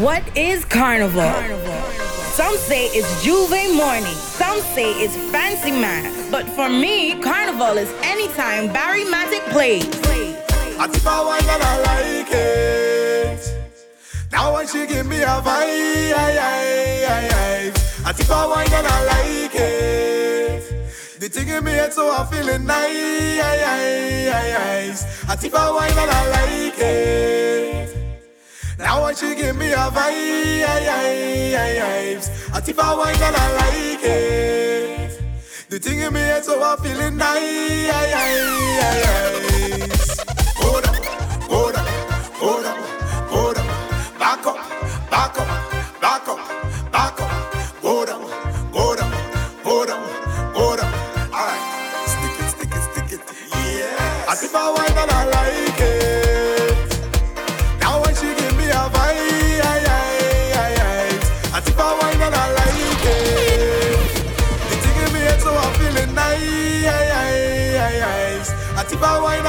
What is carnival? carnival? Some say it's J'ouvert morning, some say it's fancy man. But for me, carnival is anytime Barry Mattic plays. I tip her one that I like it. Now when she give me a vibe, I tip her one that I like it. The thing in me head so I'm feeling nice. I tip her wine and I like it. Now when she give me a vibes, I tip her wine and I like it. The thing in me head so I'm feeling nice. Hold up, hold up, hold up.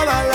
all around.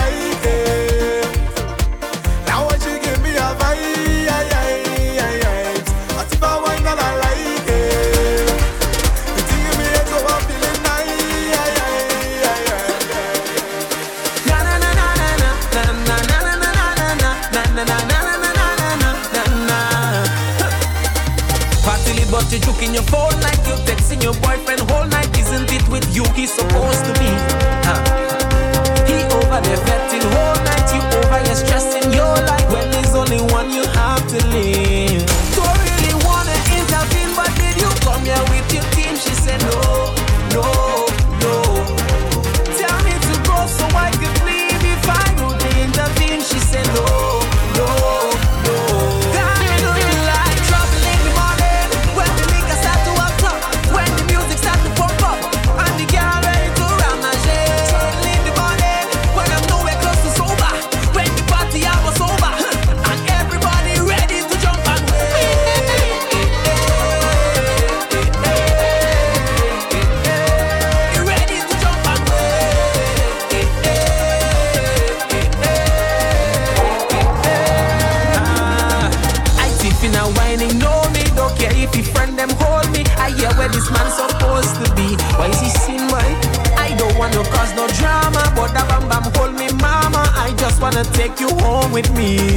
with me.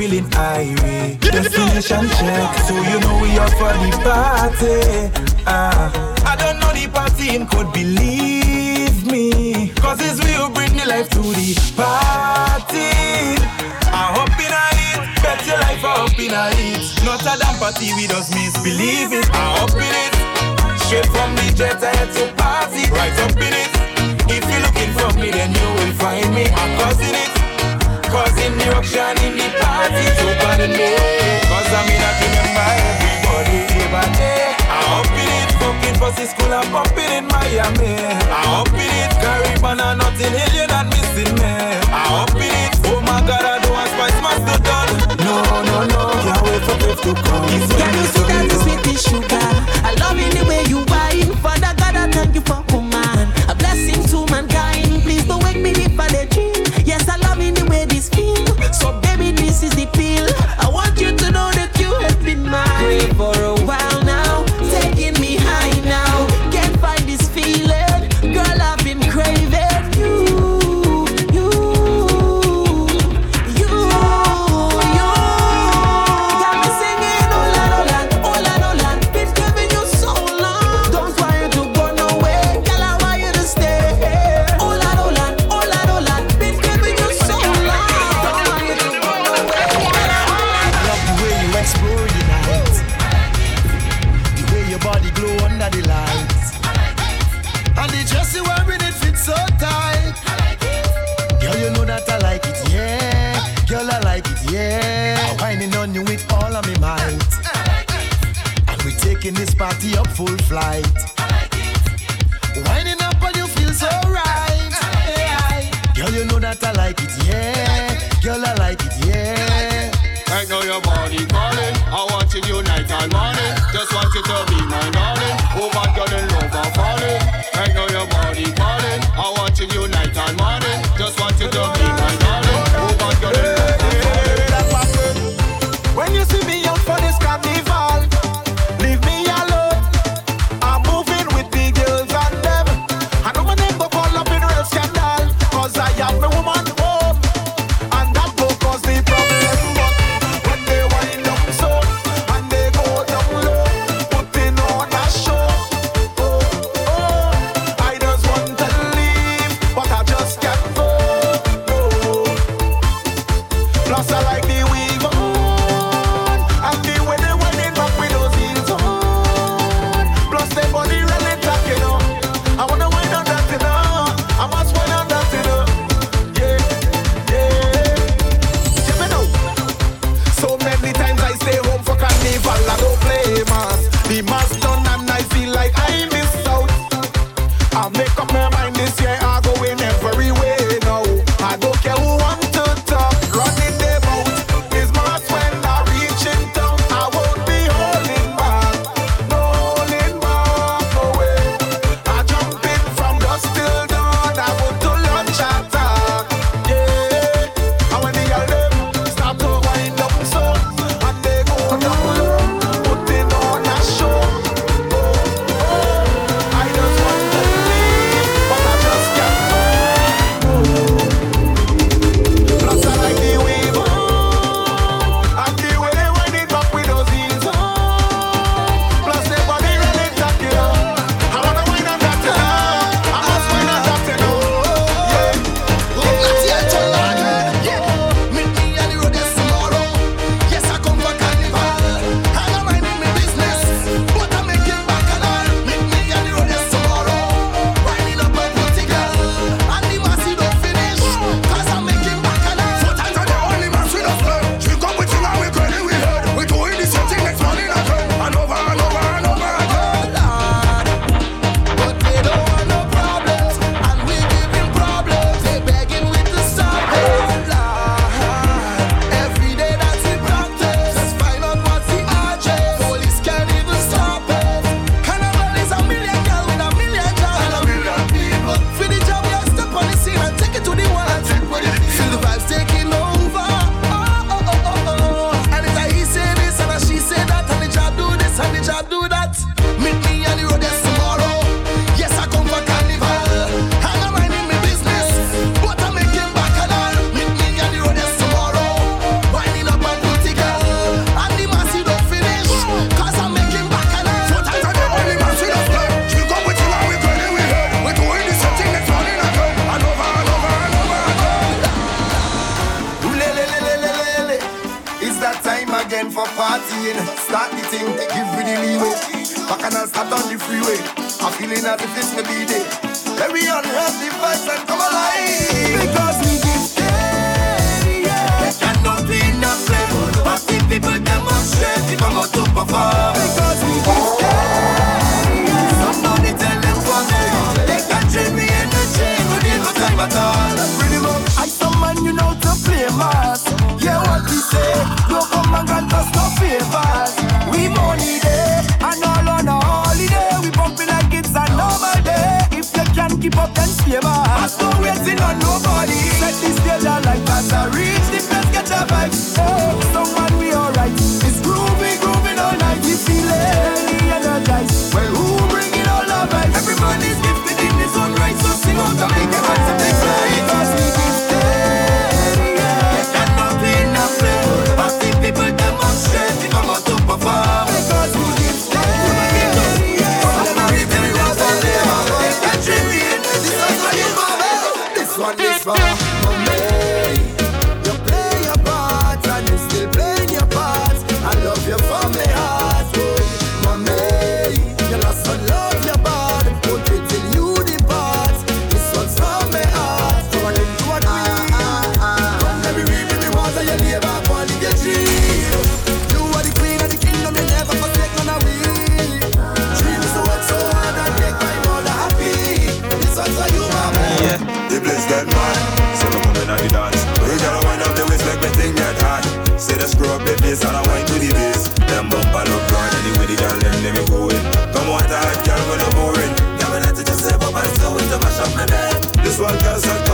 feeling irate. Destination check, so you know we are for the party. Ah, I don't know the party him could believe me. Cause this will bring me life to the party. I hope in a it, bet your life I hope in a it. Not a damn party, we just misbelieve it. I hope in it. Straight from the jet, I had to party right up in it. If you're looking for me, then you will find me. I'm causing it causing the ruction in the party. So pardon me, cause I'm mean I remember everybody day by day. I up in it, fucking pussy school, I'm popping in Miami. I up in it, Caribbean and Notting Hill, you're not missing me. I up in it, oh my god, I do a spice master done. No, no, no, can't wait for Cliff to come. It's yeah, you sugar, you sweetie sugar. I love in the way you whine, Father God, I thank you for command. A blessing to mankind. this is the pill. I want you to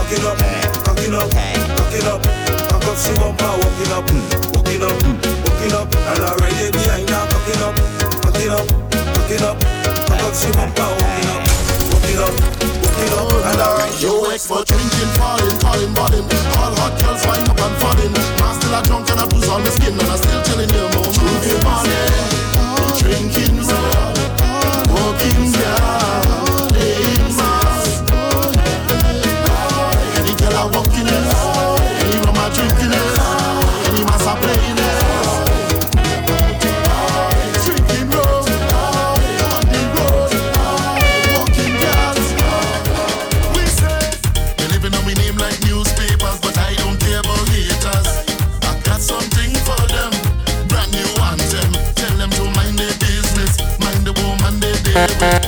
rock it up, rock it up, rock it up. Rock up, she bumper, walk it up, walk it up, walk it up. And I ride it behind her, rock it up, rock it up, rock it up. Rock up, she bumper, walk it up, walk it up, walk it up. And I ride already ex for drinking, falling, falling, falling. All hot girls wind up and falling. I'm still a drunk and I bruise on my skin and I'm still telling you, mom, I'm morning.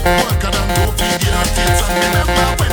Worker than go figure things and remember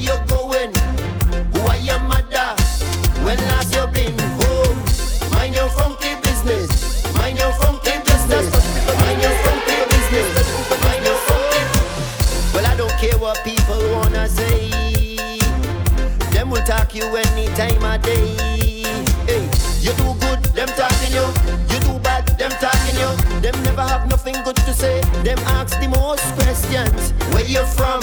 you going? Who are your mother? When been home? Mind your funky business. Mind your funky business. Mind your funky business. Well, I don't care what people wanna say. Them will talk you day. Hey, you do good, them talking you. You do bad, them talking you. Them never have nothing good to say. Them ask the most questions. Where you from?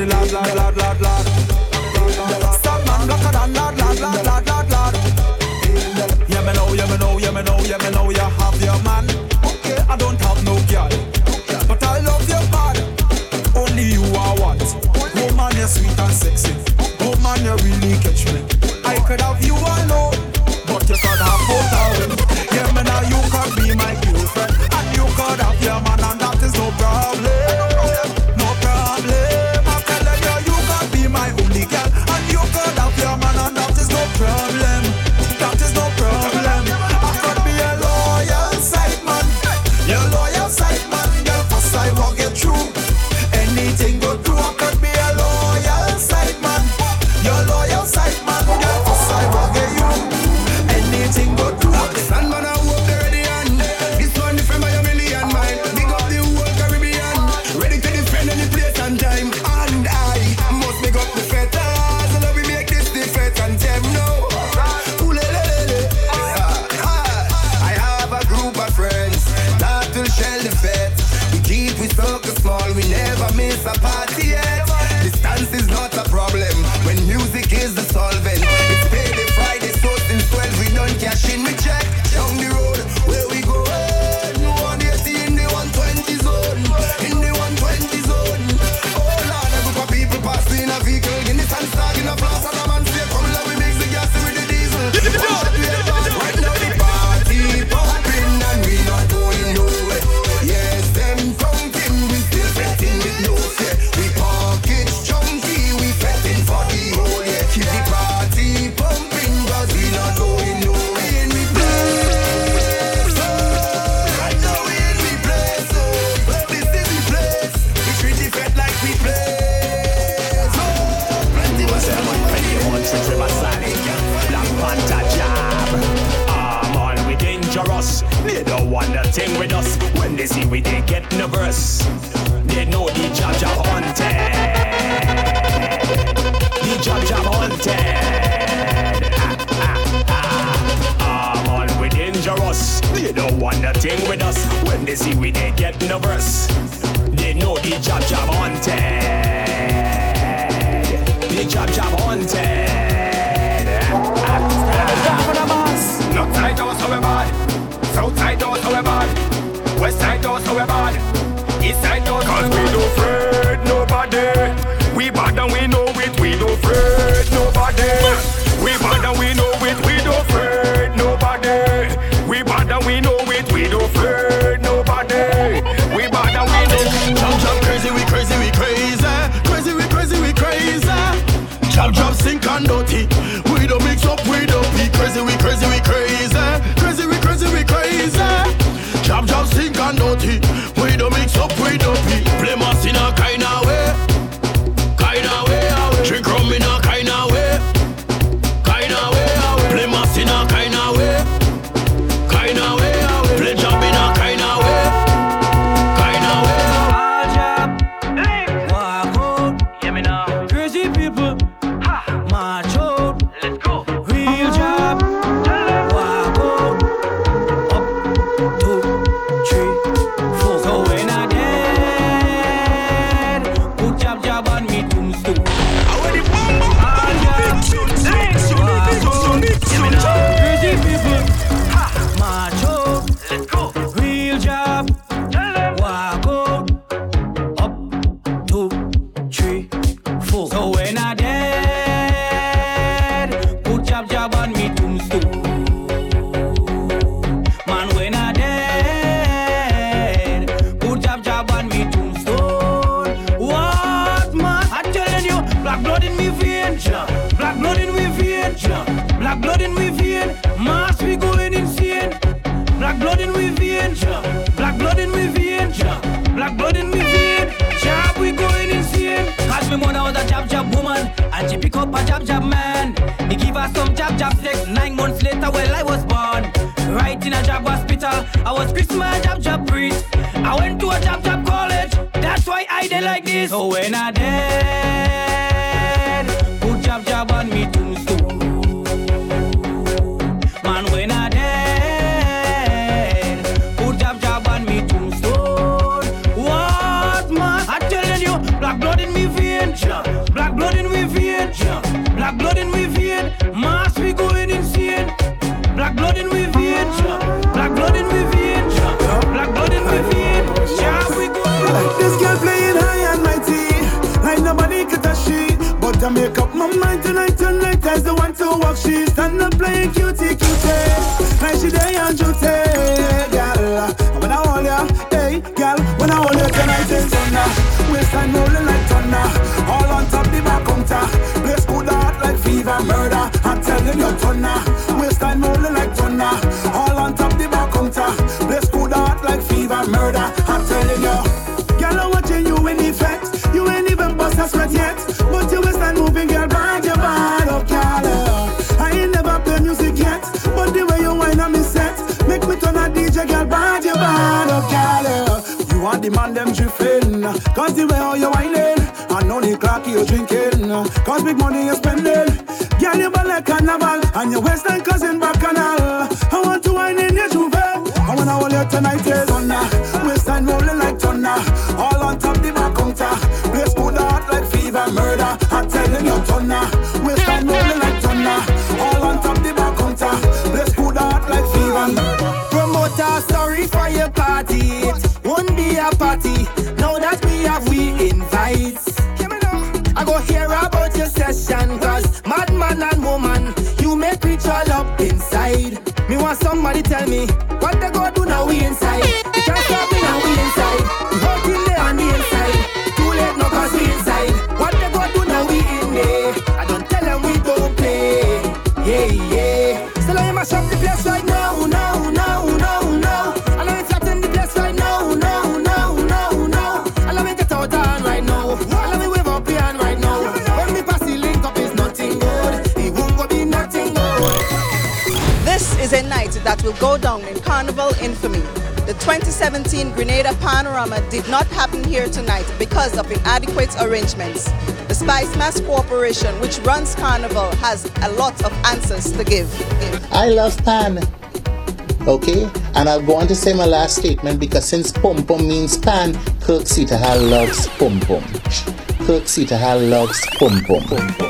the lad, lad, lad, lad, lad. Stop man, blacker than lad, lad, lad, lad, lad, lad. Yeah, me know, yeah, me know, yeah, me know, yeah, me know, you have your man. Okay, I don't have no girl, but I love your bad. Only you are what? Woman, you're sweet and sexy. Woman, you really catch me. I could have you alone, but you could have both of them. Yeah, me now you could be my girlfriend, and you could have your man, and that is no problem. They don't want nothing with us. When they see we, they get nervous. They know the jab jab haunted. The jab jab haunted. North side doors so we bad, south side doors so we bad, west side doors so we bad, east side doors so we bad. Cause we no afraid nobody. We bad and we know it. We don't afraid nobody. We bad and we know. and dirty. We don't mix up, we don't be crazy, we crazy, we crazy. Crazy, we crazy, we crazy. Jab, jab, sink and dirty. job nine months later. Well, I was born right in a job hospital. I was Christmas job job priest. I went to a job job college. That's why I did like this. So when I did. I make up my mind tonight, tonight As the one to walk, she's stand up playing cutie, cutie. Like she day on duty. them drifting. Cause the way all you whining, I know the clock you're drinking. Cause big money you're spending. Somebody tell me. will go down in carnival infamy. The 2017 Grenada Panorama did not happen here tonight because of inadequate arrangements. The Spicemas Corporation, which runs Carnival, has a lot of answers to give. I love pan. Okay? And I'll go on to say my last statement because since pom pom means pan, Kirk Sitaha loves pom pom. Kirk Sitaha loves pom pom.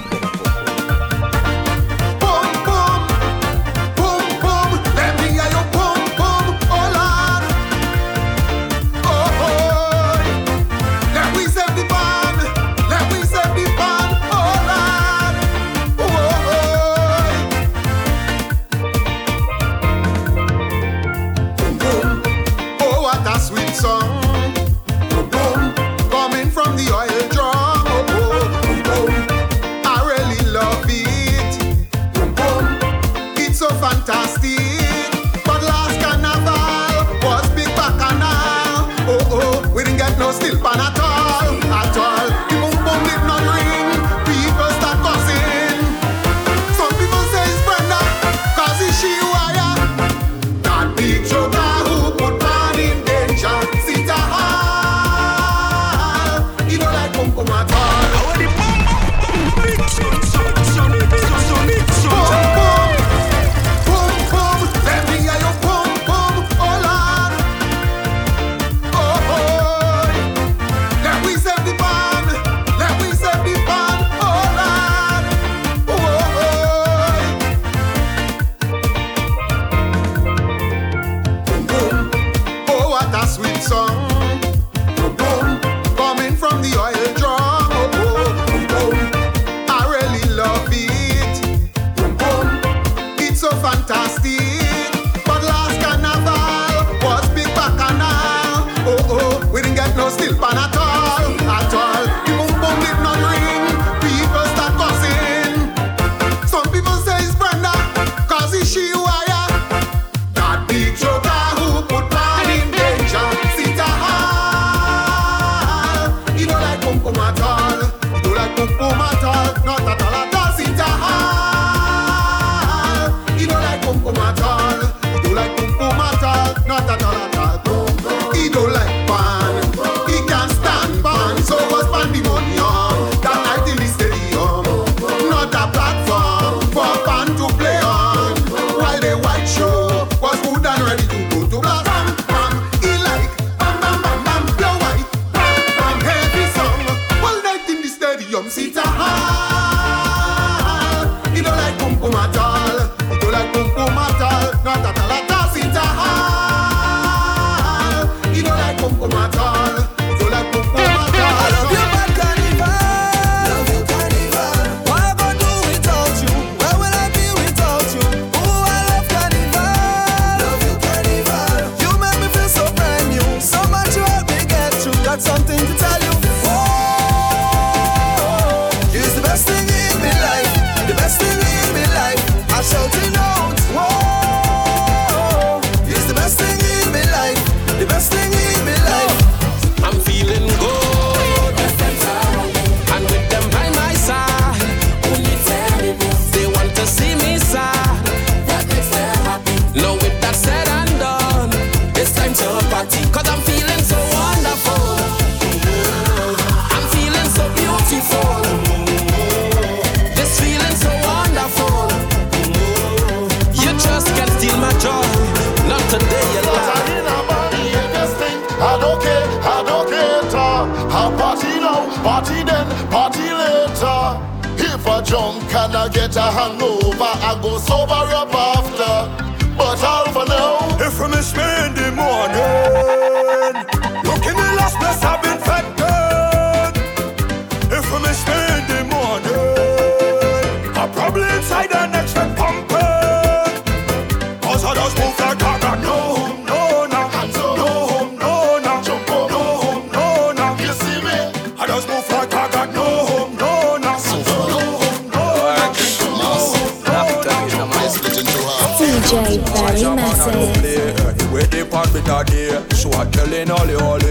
a day. Show a girl in all the holy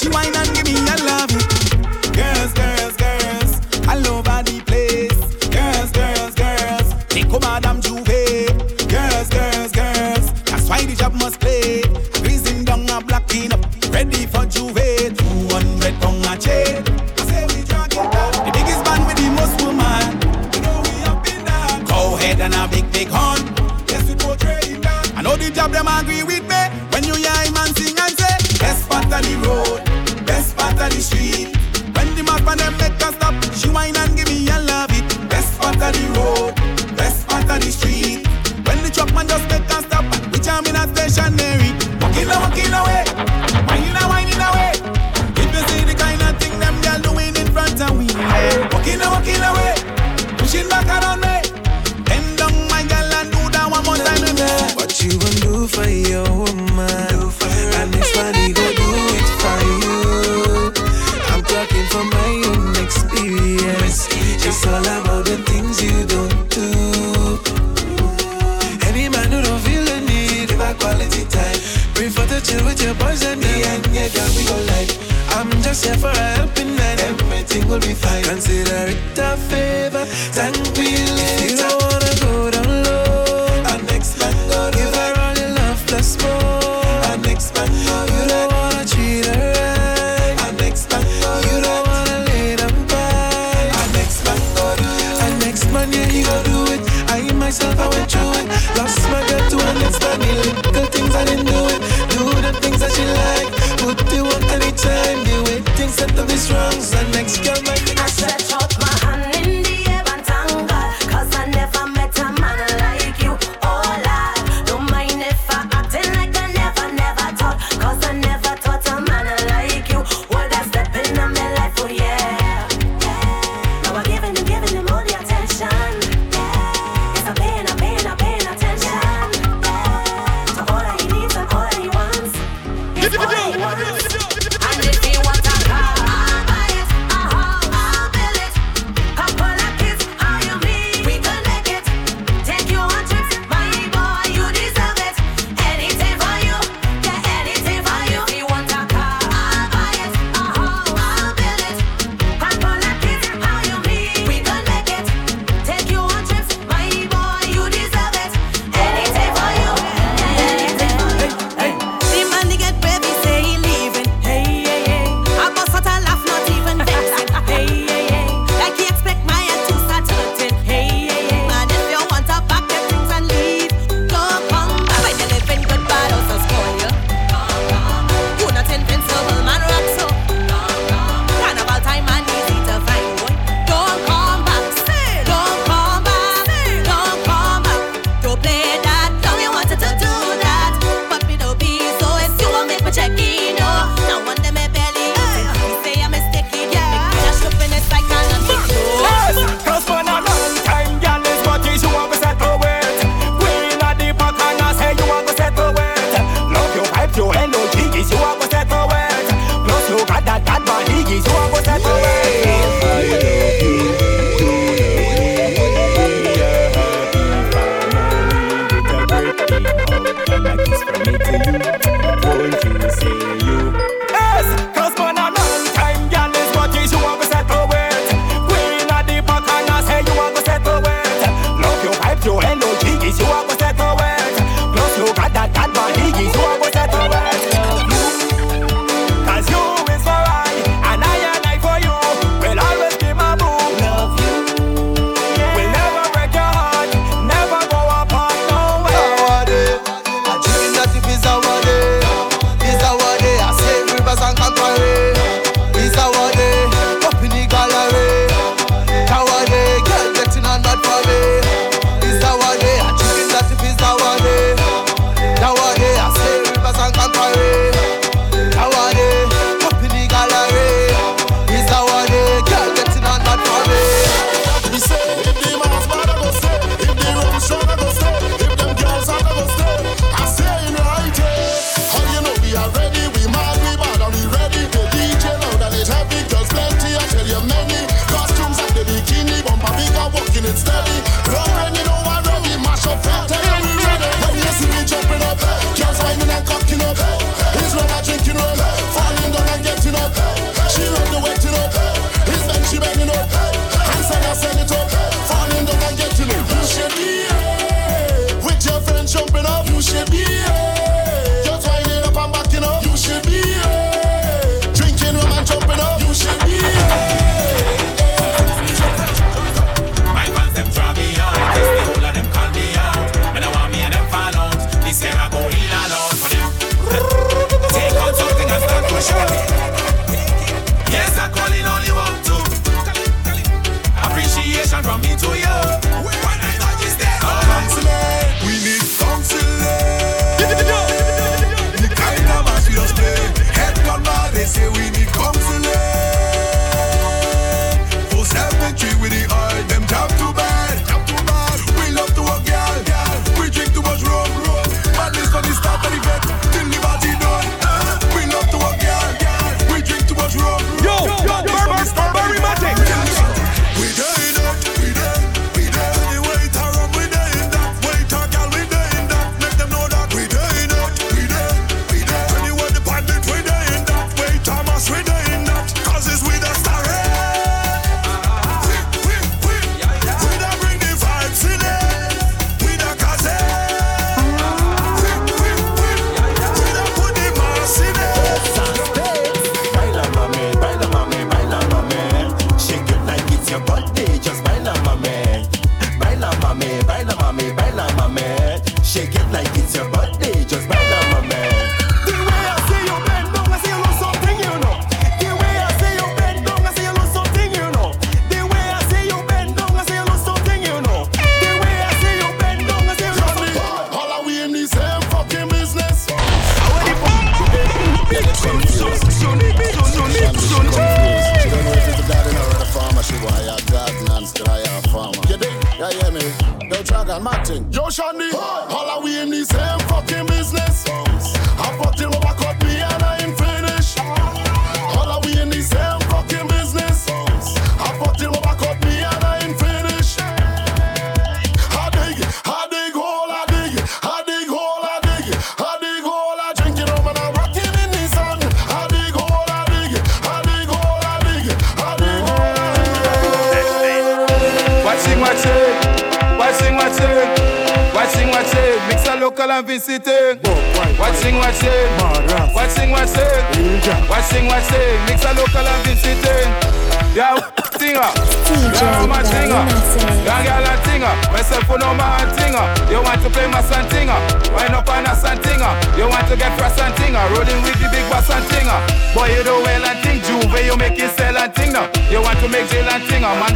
She whine and for to chill with your boys and me and yeah, girl, we go live. I'm just here for a helping hand. Everything will be fine. Consider it a favor. Thank me later. If you don't wanna go down low. Girl, my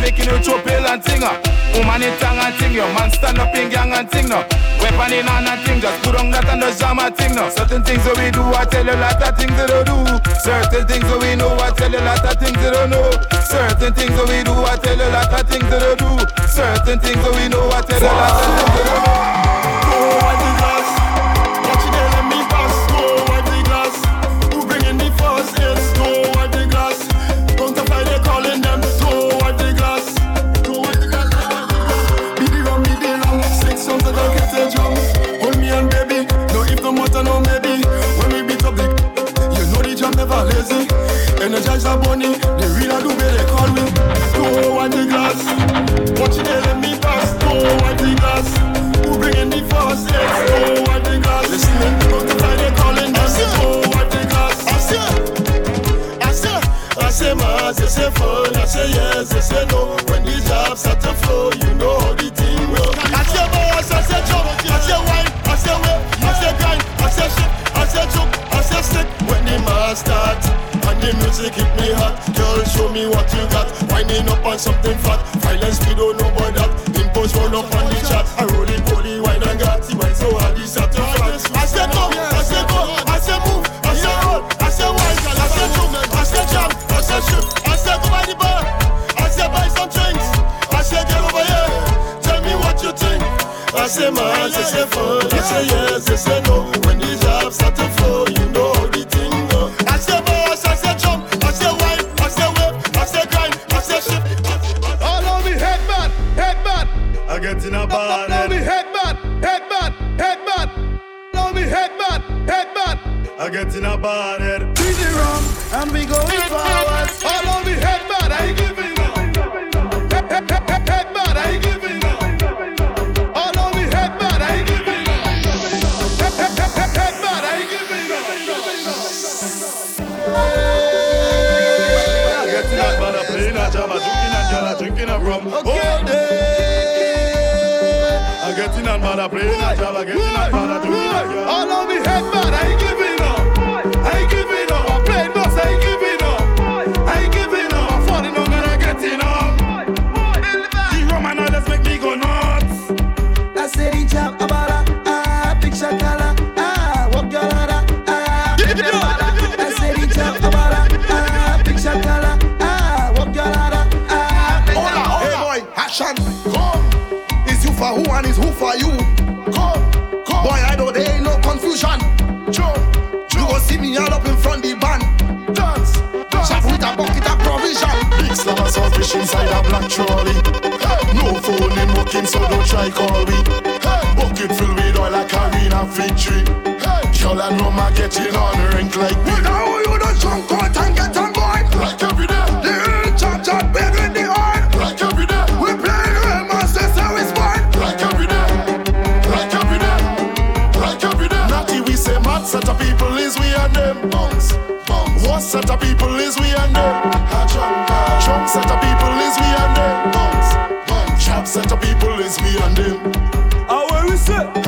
making you chop pill and tinger. Uh. Woman in tongue and ting. Your man stand up in gang and ting now. Weapon in hand and ting. Just put on that and just jam and ting now. Certain things that we do, I tell you lot of things that I do. Certain things that we know, I tell you lot of things that I know. Certain things that we do, I tell you lot of things that I do. Certain things that we know, I tell you lot of things that I know. Energize a bunny, the real do where they call me. Go on the glass, watch it let me pass. Go on the glass, who bringing the first? Go on the glass, listening to the fight they calling us. Go on the glass, I say, I say, I say, mas, I say fun, I say yes, I say no. When the job start to flow, you know how the thing go. I say boss, I say jump, I say wine, I say whip, I say grind, I say shit, I say jump, I say stick. When the mass start. The music hit me hot Girl, show me what you got Winding up on something fat Violence, we don't know about that Impulse run up on the chat I roll it, holy wine and got Wine so hard, it's at the front I say go, I say go, I say move I say roll, I say wine I say jump, I say jump I say shoot, I say go by the bar I say buy some drinks I say get over here Tell me what you think I say man, I say fun I say yes, I say no get in a bar head Easy rum, and we going forward. All on me headman, I ain't giving up. Head- head- head- head- Headman, I ain't giving up. All on me headman, I ain't giving up. Head- head- head- head- Headman, I ain't giving I get in a bar, a jam, a drinking a girl, drinking a rum. All day I get in a bar, playing a jam, a getting a bar, a drinking a girl. All on me headman, I ain't giving of inside a black trolley. No phone in booking, so don't try call me. Bucket filled with oil like arena victory. Y'all and rum are getting on rink like me. Now you don't jump out and get on board. Like every day. Set of people is we and them. Bounce, bounce. Chop set of people is we and them. When we say,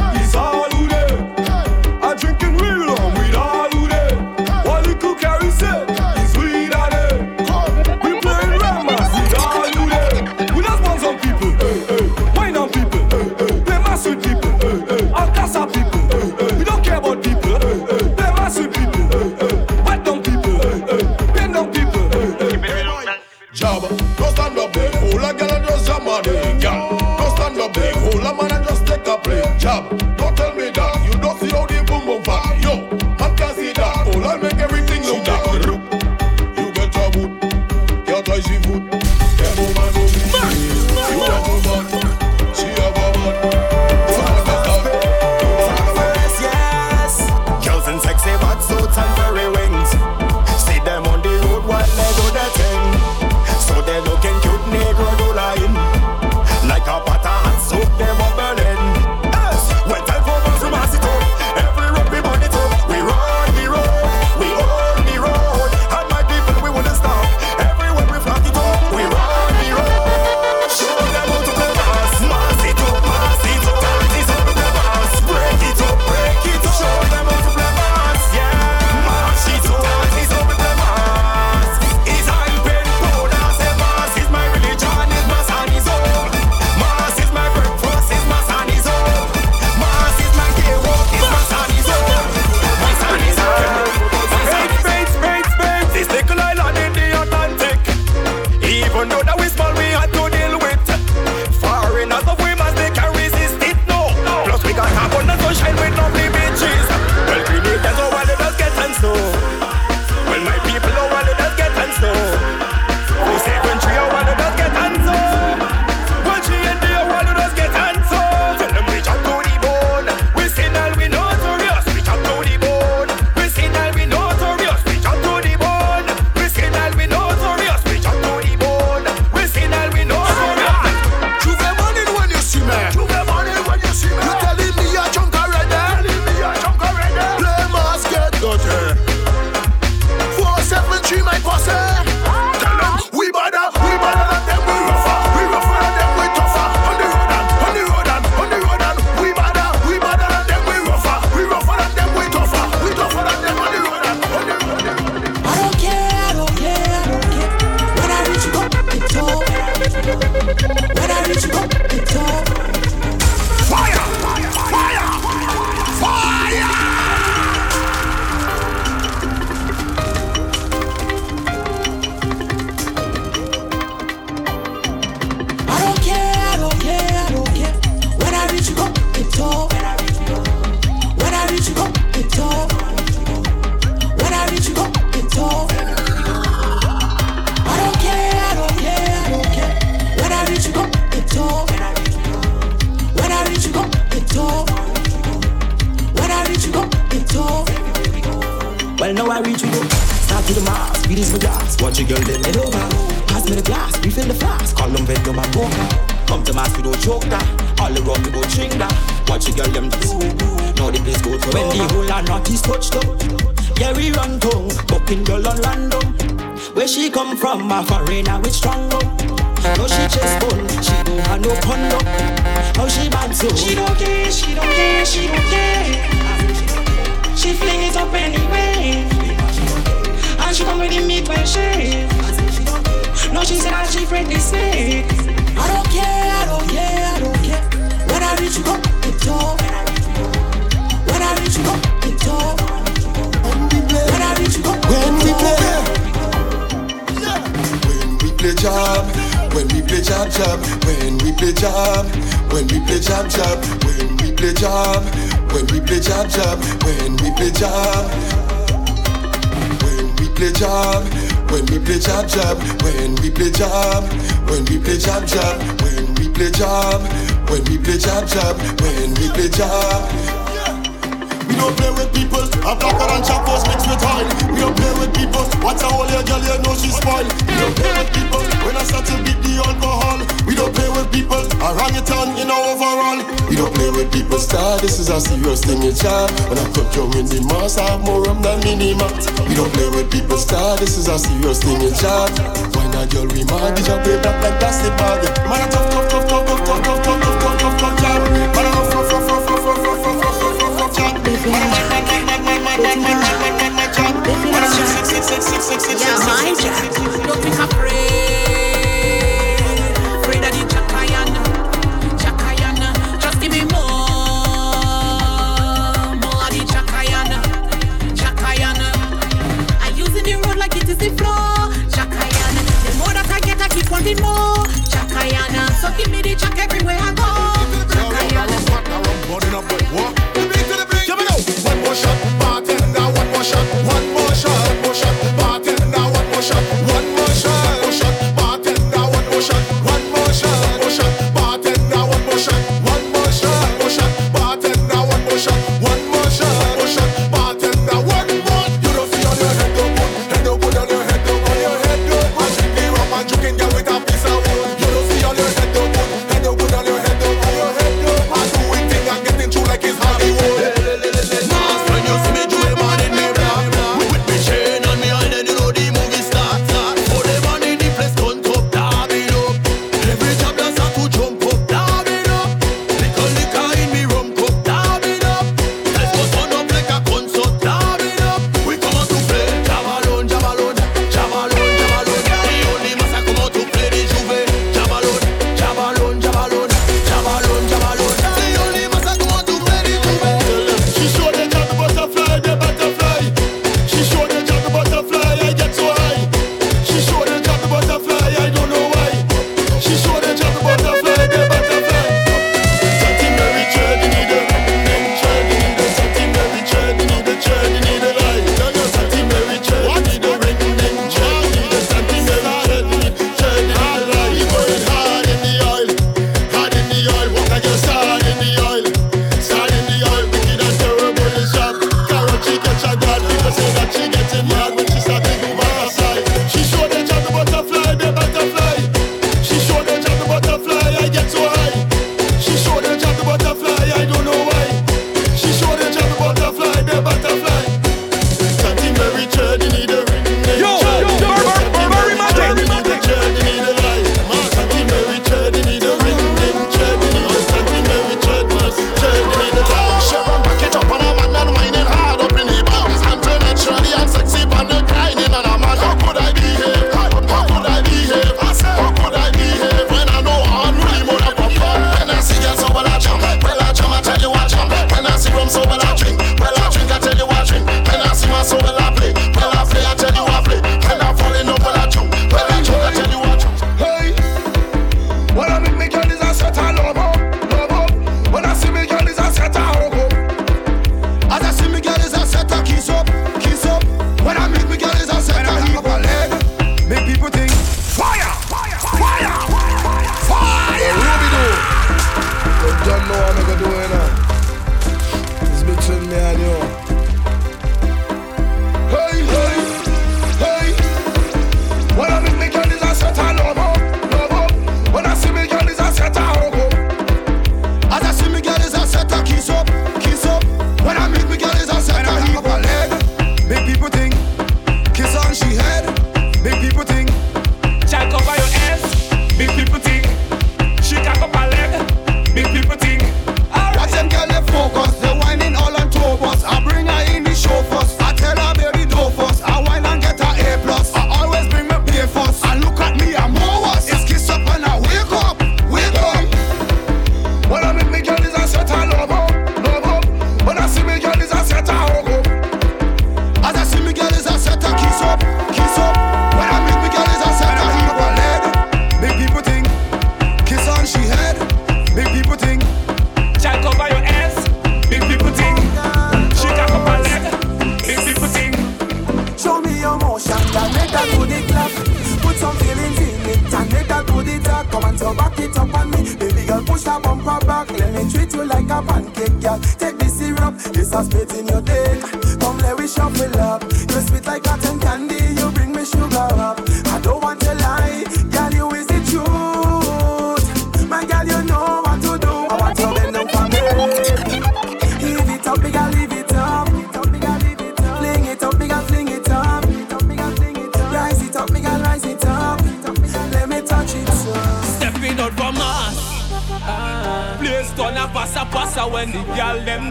Well, now I reach you up. Start to the mass, speed is my gas. Watch your girl, then head over. Pass me the glass, refill the flask. Call them bend my poker. Come to mass, we don't choke that. All the road, we go drink that. Watch your girl, them do. Now the place go to When the whole and not is touched up. Yeah, we run tongue. Bucking girl on random. Where she come from, a foreigner with strong rum. No, she just bun, she don't have no condom. How she bad so? She don't care, she don't care, she don't care. She fling it up anyway. And she come with the meat well shave. No, she said that she they say. I don't care, I don't care, I don't care. When I reach you up the top. When I reach you up the top. When I reach you up When we play, Yeah. when we play job, when we play jab jab, when we play job, when we play jab jab, when we play job, when we play jab jab, when we play job, when we play job, when we play jab jab, when we play job, when we play jab jab, when we play job, when we play jab jab, when we play job. We don't play with people. A blacker than chapos mixed with oil. We don't play with people. What's a whole girl, you know she spoil. We don't play with people. When I start to beat the alcohol. We don't play with people. I run it on in our overall. We don't play with people star, this is a serious thing, it's job. When I cut you in the mass, I have more rum than minimum. We don't play with people star, this is a serious thing, it's job. When a girl we mad, did you play back like plastic bag? Man, a tough, tough, tough, tough, tough, tough, tough, tough, tough, tough, tough, tough, job. Man, a rough, rough, rough, rough, rough, rough, rough, rough, rough, rough, rough, rough, job. Man, a mad, give me the jack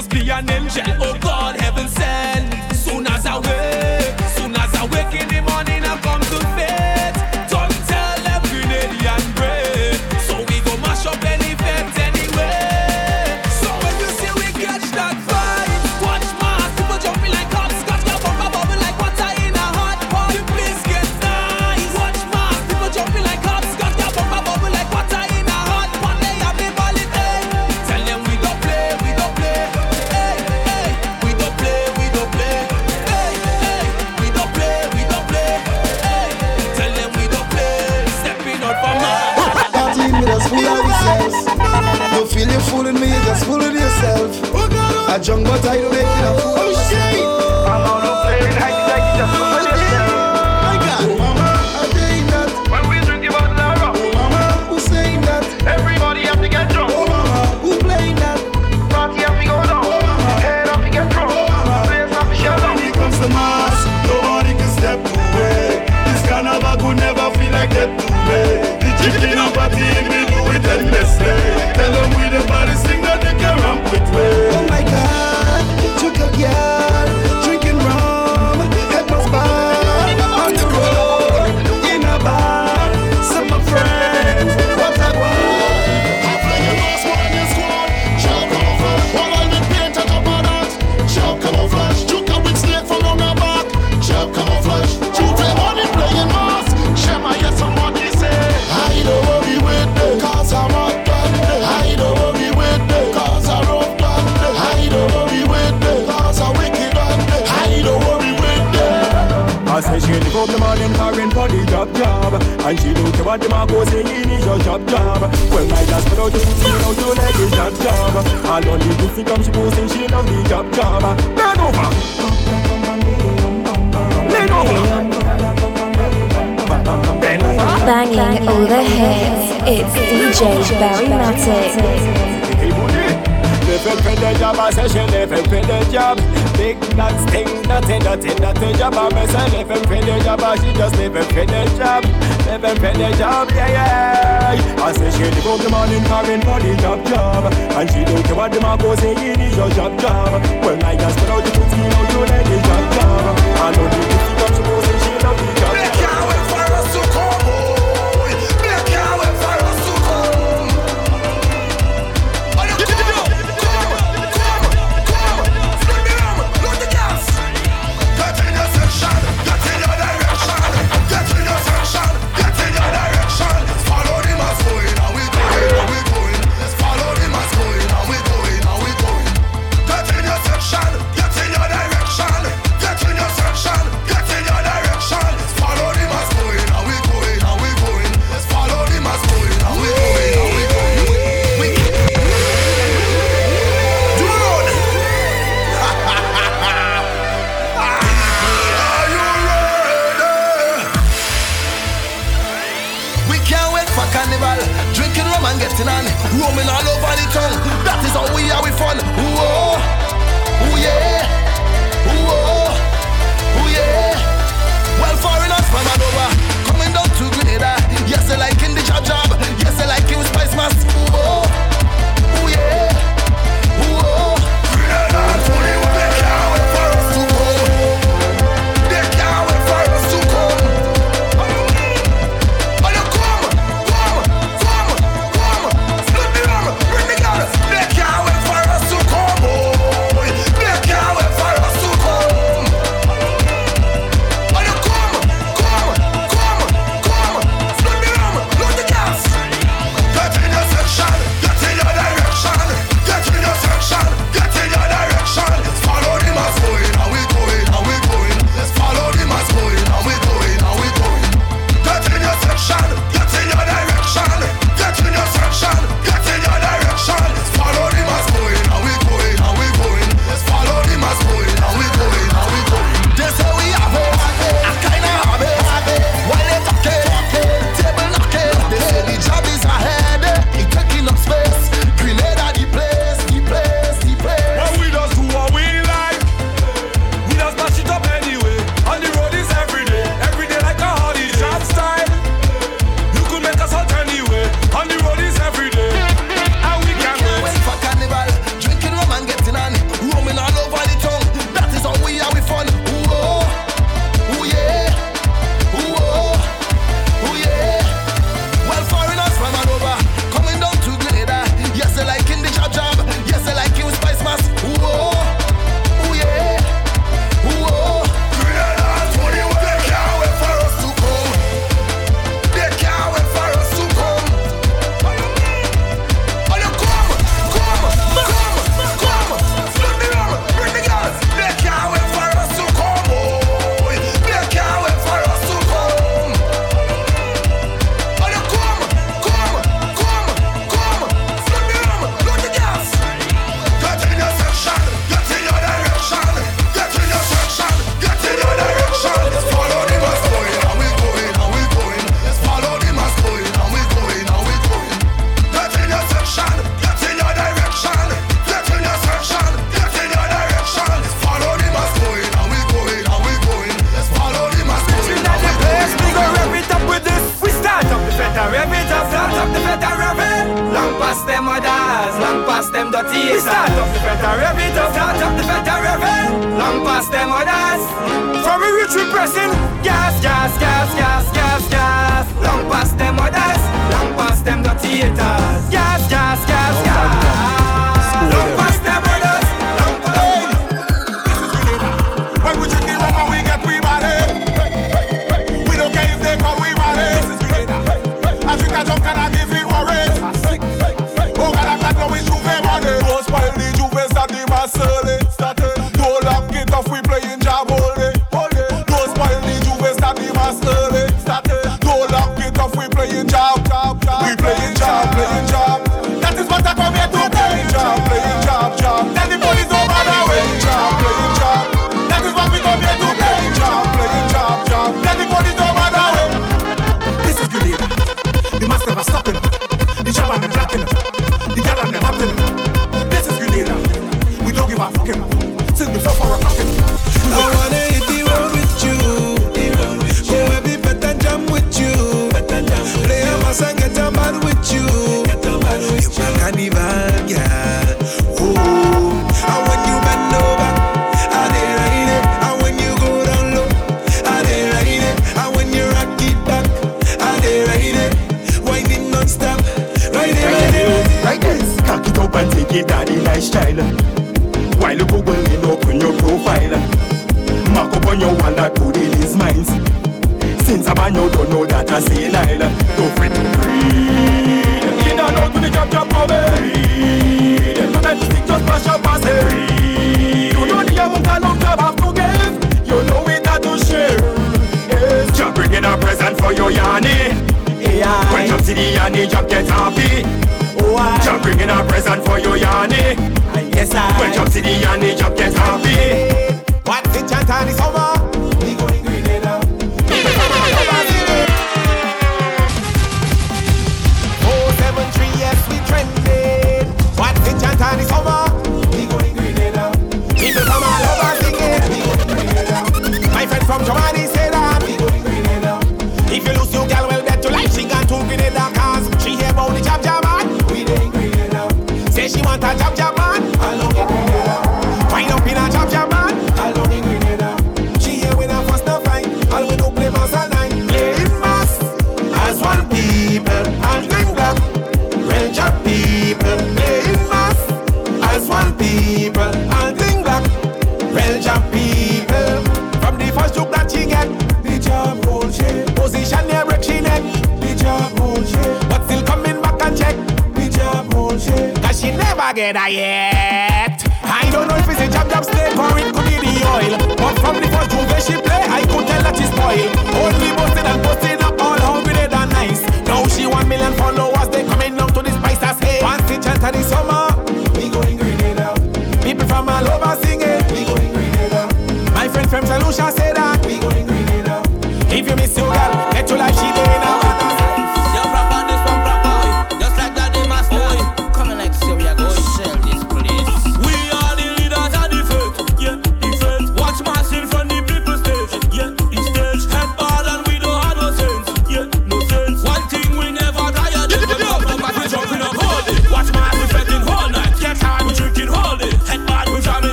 must be an angel. Oh And she don't care what them a go say it is your job job Well my last but out you see how you like it job job All on the goofy come she posting she love the job job Bend over Lean over Banging all the hits, it's DJ Barry Mattic. Never quit the job, I say she never quit the job Big that sting, nothing, nothing, nothing job I say never quit the job, she just never quit the job seven for the job, yeah, yeah. I say she the go the morning carrying for the job, job. And she don't care what the man go say, it is your job, job. Well, I just put out the booty you know, you let the job, job. I know the booty but she go say she love the job, job. They can't wait for us to come. past them dirty. We start up the better revit, start up the better revit. Long past them others. From a rich we. Gas, gas, gas, gas, gas, gas. Long past them others. Long past them dirty haters. Gas, gas, gas, gas. Long smile. Mark up on your one that could release minds. Since I'm on you don't know that I say Lyle. Don't fret to breathe. In and out with the jab jab coming. Let the stick just pass up past it. You know the amount of love I have to give. You know it that to share. Yes. Just bring a present for your yanny. When you see the yanny, just get happy. Oh, I. Just a present for your yanny yes I. When job city and the job get happy. What's the chant on the summer?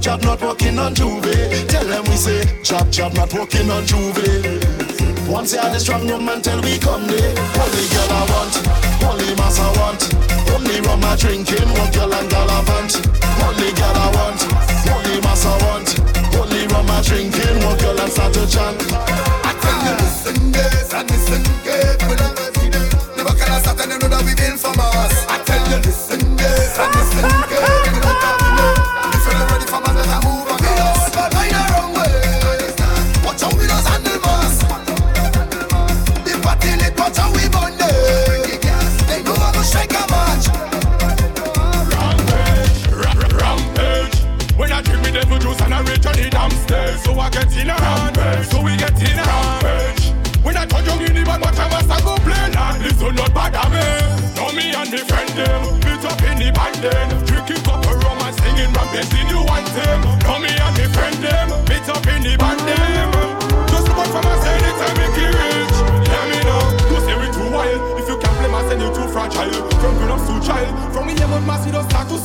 Job not working on J'ouvert. Tell them we say jab jab not working on J'ouvert. Once you are the strong woman, till we come there. Only girl I want, only mass I want. Only rum I drinking, one girl and girl I want? Only girl I want, only mass I want. Only rum I drinking, one girl and start to chant. I tell you listen, yes, and listen, carefully. Never can I start and you that we been from us. I tell you listen, yes, and listen, carefully.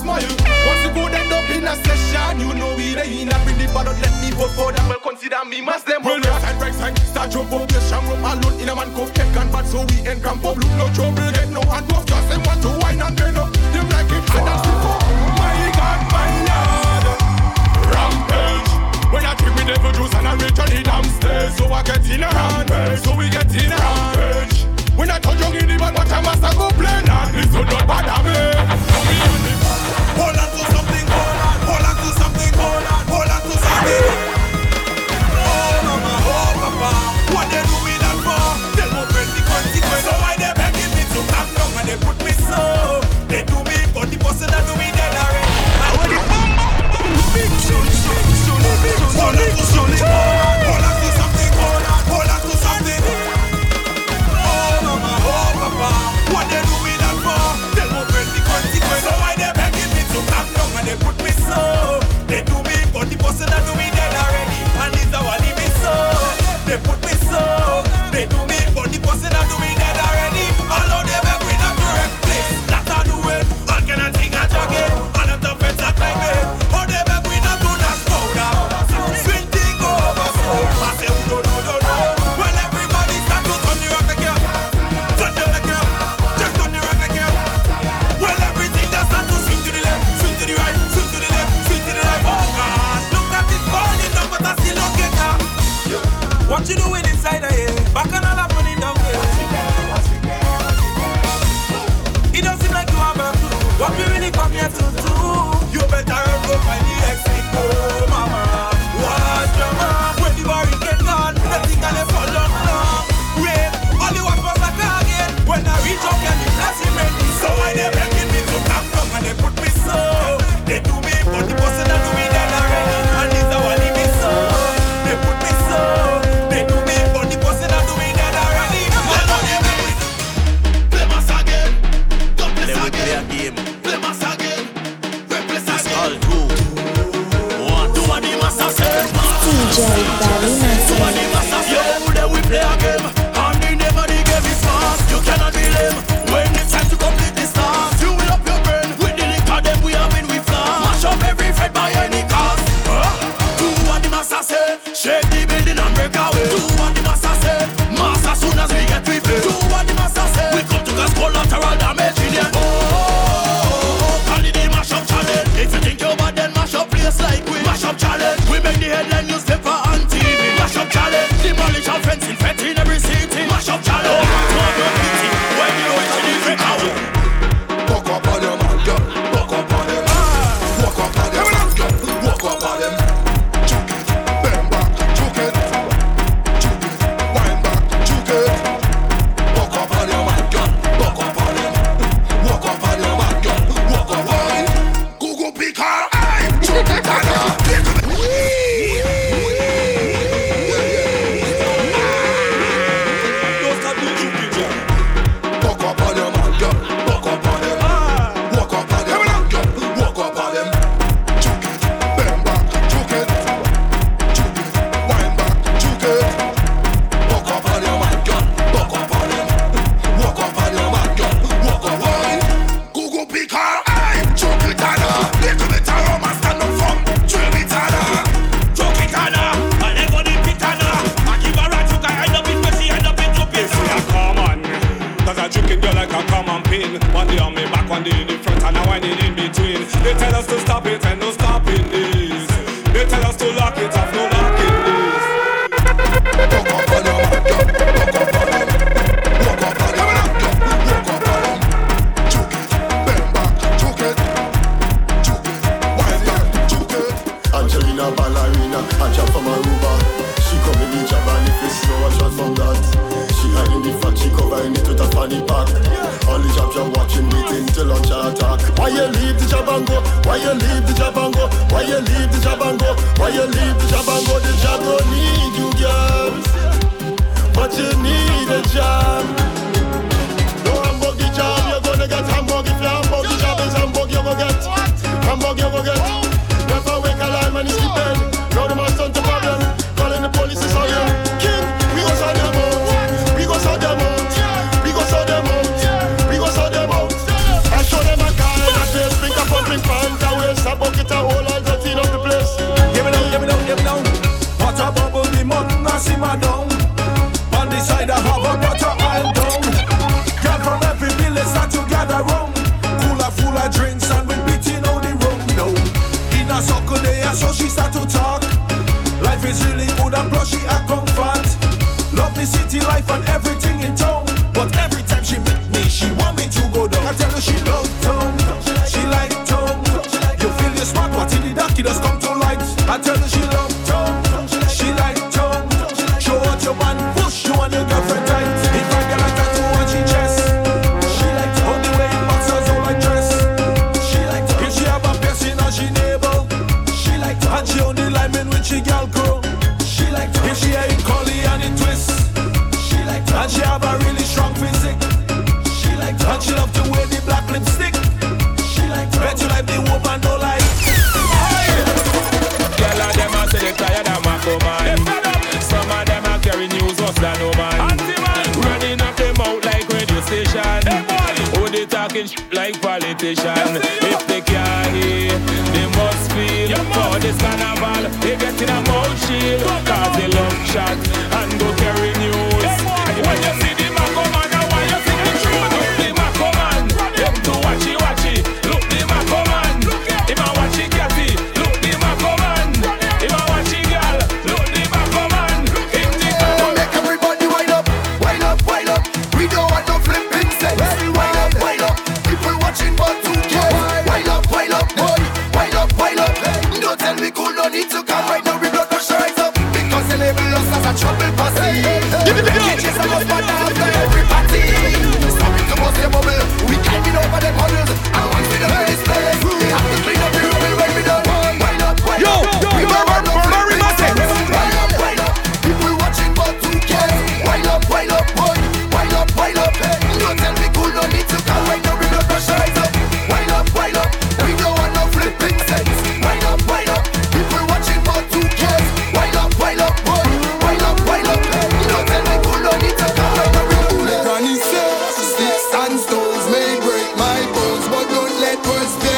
Smile. Once you go then up in a session, you know we they in a bring the bottle, let me vote for them. Well consider me mass them. Well left side, right side, start jump up, yes, sham room alone in a man cup, cake and bad, so we ain't cramp up. Look no trouble, get no hand off, just them want to wine and turn up. Them like it, and that's the fuck. My God, my Lord. Rampage. When I drink me devil juice and I reach on the damn stairs, so I get in a rampage, so we get in a rampage. When I touch young in the what I must I go play now? Listen, not bad at me.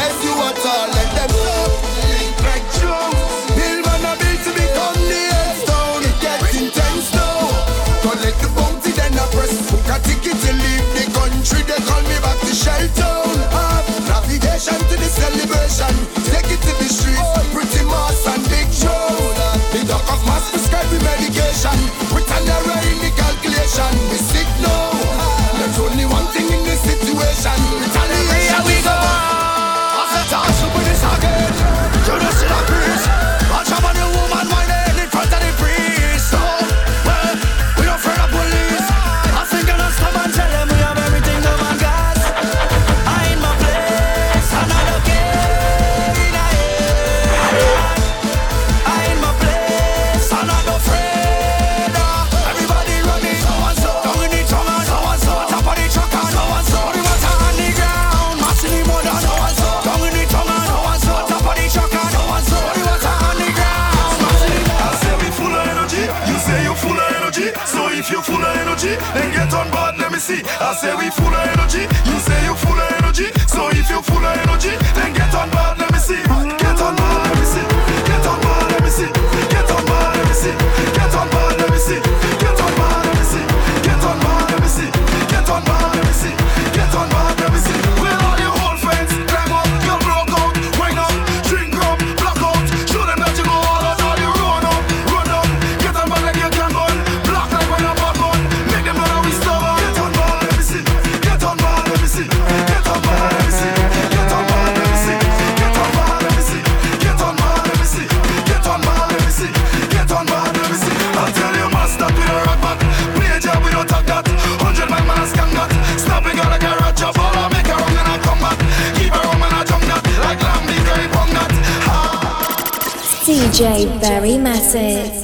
life you at all, let them go. Like a to become the headstone. It gets intense now. Collect the bounty, then I press a ticket to leave the country. They call me back to Shelltown. Have ah, navigation to celebration. Take it to the streets, pretty and big. The of prescribed medication. With in the calculation. say we full of DJ Barry Mattic.